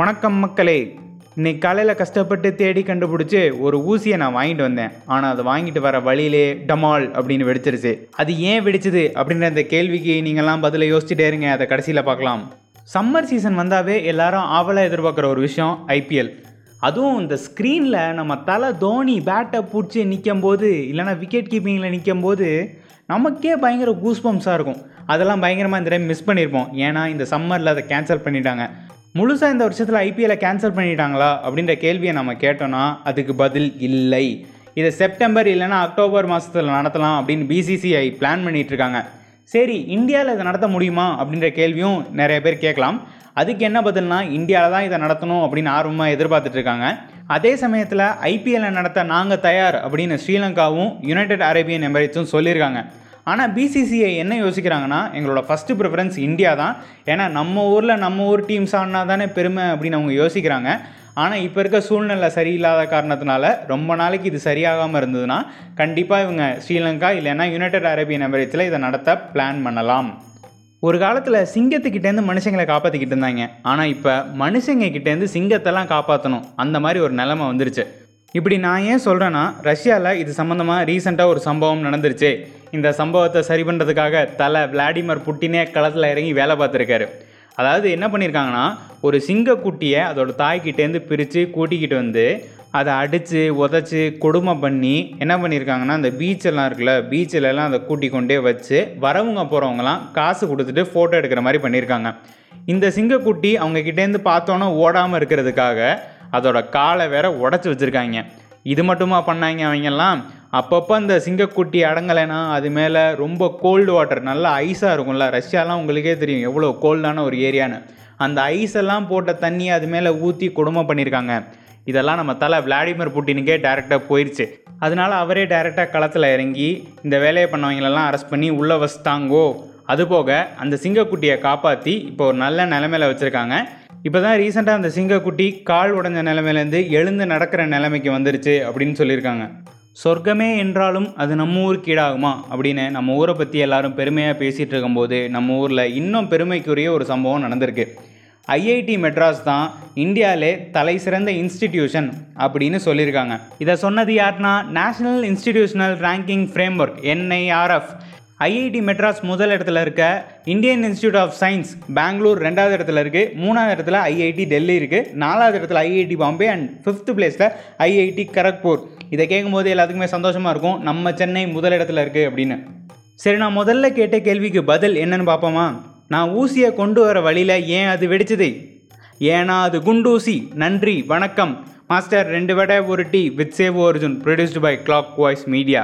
வணக்கம் மக்களே. இன்னைக்கு காலையில் கஷ்டப்பட்டு தேடி கண்டுபிடிச்சி ஒரு ஊசியை நான் வாங்கிட்டு வந்தேன். ஆனால் அதை வாங்கிட்டு வர வழியிலே டமால் அப்படின்னு வெடிச்சிருச்சு. அது ஏன் வெடிச்சது அப்படின்ற அந்த கேள்விக்கு நீங்கள்லாம் பதிலை யோசிச்சுட்டே இருங்க. அதை கடைசியில் பார்க்கலாம். சம்மர் சீசன் வந்தாவே எல்லாரும் ஆவலாக எதிர்பார்க்குற ஒரு விஷயம் ஐபிஎல் அதுவும் இந்த ஸ்க்ரீனில் நம்ம தலை தோனி பேட்டை பிடிச்சி நிற்கும் போது இல்லைனா விக்கெட் கீப்பிங்கில் நிற்கும் போது நமக்கே பயங்கர கூஸ்பம்ஸாக இருக்கும். அதெல்லாம் பயங்கரமாக இந்த டைம் மிஸ் பண்ணியிருப்போம் ஏன்னா இந்த சம்மரில் அதை கேன்சல் பண்ணிட்டாங்க. முழுசாக இந்த வருஷத்தில் ஐபிஎல்லை கேன்சல் பண்ணிட்டாங்களா அப்படின்ற கேள்வியை நம்ம கேட்டோன்னா அதுக்கு பதில் இல்லை. இதை செப்டம்பர் இல்லைன்னா அக்டோபர் மாதத்தில் நடத்தலாம் அப்படின்னு பிசிசிஐ பிளான் பண்ணிகிட்ருக்காங்க இருக்காங்க சரி இந்தியாவில் இதை நடத்த முடியுமா அப்படின்ற கேள்வியும் நிறைய பேர் கேட்கலாம். அதுக்கு என்ன பதில்னா இந்தியாவில் தான் இதை நடத்தணும் அப்படின்னு ஆர்வமாக எதிர்பார்த்துட்ருக்காங்க அதே சமயத்தில் ஐபிஎல்லை நடத்த நாங்கள் தயார் அப்படின்னு ஸ்ரீலங்காவும் யுனைடெட் அரேபியன் எமிரேட்ஸும் சொல்லியிருக்காங்க. ஆனால் பிசிசிஐ என்ன யோசிக்கிறாங்கன்னா எங்களோட ஃபஸ்ட்டு ப்ரிஃபரன்ஸ் இந்தியா தான். ஏன்னா நம்ம ஊரில் நம்ம ஊர் டீம்ஸ் ஆடினா தானே பெருமை அப்படின்னு அவங்க யோசிக்கிறாங்க. ஆனால் இப்போ இருக்க சூழ்நிலை சரியில்லாத காரணத்தினால ரொம்ப நாளைக்கு இது சரியாகாமல் இருந்ததுன்னா கண்டிப்பாக இவங்க ஸ்ரீலங்கா இல்லைன்னா யுனைடெட் அரேபியன் எமிரேட்ஸில் இதை நடத்த பிளான் பண்ணலாம். ஒரு காலத்தில் சிங்கத்துக்கிட்டேருந்து மனுஷங்களை காப்பாற்றிக்கிட்டு இருந்தாங்க. ஆனால் இப்போ மனுஷங்க கிட்டேருந்து சிங்கத்தெல்லாம் காப்பாற்றணும் அந்த மாதிரி ஒரு நிலமை வந்துருச்சு. இப்படி நான் ஏன் சொல்கிறேன்னா ரஷ்யாவில் இது சம்மந்தமாக ரீசெண்டாக ஒரு சம்பவம் நடந்துருச்சு. இந்த சம்பவத்தை சரி பண்ணுறதுக்காக தலை விளாடிமிர் புட்டினே களத்தில் இறங்கி வேலை பார்த்துருக்காரு. அதாவது என்ன பண்ணியிருக்காங்கன்னா ஒரு சிங்கக்குட்டியை அதோட தாய்கிட்டேருந்து பிரித்து கூட்டிக்கிட்டு வந்து அதை அடித்து உதச்சி கொடுமை பண்ணி என்ன பண்ணியிருக்காங்கன்னா அந்த பீச்செல்லாம் இருக்குல்ல பீச்சிலலாம் அதை கூட்டி கொண்டே வச்சு வரவங்க போகிறவங்களாம் காசு கொடுத்துட்டு ஃபோட்டோ எடுக்கிற மாதிரி பண்ணியிருக்காங்க இந்த சிங்கக்குட்டி அவங்க கிட்டேருந்து பார்த்தோன்னே ஓடாமல் இருக்கிறதுக்காக அதோட காலை வேற உடச்சி வச்சுருக்காங்க. இது மட்டுமா பண்ணாங்க அவங்கெல்லாம்? அப்பப்போ அந்த சிங்கக்குட்டி அடங்கலைன்னா அது மேலே ரொம்ப கோல்டு வாட்டர் நல்லா ஐஸாக இருக்கும்ல. ரஷ்யாலாம் உங்களுக்கே தெரியும் எவ்வளோ கோல்டான ஒரு ஏரியான்னு. அந்த ஐஸெல்லாம் போட்ட தண்ணியை அது மேலே ஊற்றி கொடுமை பண்ணியிருக்காங்க இதெல்லாம் நம்ம தலை விளாடிமிர் புட்டினுக்கே டேரெக்டாக போயிடுச்சு அதனால அவரே டேரெக்டாக களத்தில் இறங்கி இந்த வேலையை பண்ணவங்களெல்லாம் அரெஸ்ட் பண்ணி உள்ளே வச்சுட்டாங்கோ. அதுபோக அந்த சிங்கக்குட்டியை காப்பாற்றி இப்போ ஒரு நல்ல நிலமையில வச்சுருக்காங்க. இப்போ தான் ரீசெண்டாக அந்த சிங்கக்குட்டி கால் உடஞ்ச நிலமையிலேருந்து எழுந்து நடக்கிற நிலைமைக்கு வந்துருச்சு அப்படின்னு சொல்லியிருக்காங்க. சொர்க்கமே என்றாலும் அது நம்ம ஊருக்கு ஈடாகுமா அப்படின்னு நம்ம ஊரை பற்றி எல்லாரும் பெருமையாக பேசிகிட்டு இருக்கும்போது நம்ம ஊரில் இன்னும் பெருமைக்குரிய ஒரு சம்பவம் நடந்திருக்கு. ஐஐடி மெட்ராஸ் தான் இந்தியாவிலே தலை சிறந்த இன்ஸ்டிடியூஷன் அப்படின்னு சொல்லியிருக்காங்க. இதை சொன்னது யாருன்னா National Institutional Ranking Framework NIRF IIT Madras முதல் இடத்துல இருக்க Indian Institute of Science Bangalore ரெண்டாவது இடத்துல இருக்குது மூணாவது இடத்துல ஐஐடி டெல்லி இருக்குது நாலாவது இடத்துல ஐஐடி பாம்பே அண்ட் ஃபிஃப்த் பிளேஸில் ஐஐடி கரக்பூர். இதை கேட்கும்போது எல்லாத்துக்குமே சந்தோஷமாக இருக்கும். நம்ம சென்னை முதல் இடத்துல இருக்குது அப்படின்னு. சரி நான் முதல்ல கேட்ட கேள்விக்கு பதில் என்னன்னு பார்ப்போமா? நான் ஊசியை கொண்டு வர வழியில் ஏன் அது வெடிச்சது? ஏன்னா அது குண்டூசி. நன்றி வணக்கம். மாஸ்டர் ரெண்டு வடை ஒரு tea with save origin produced by Clock Voice Media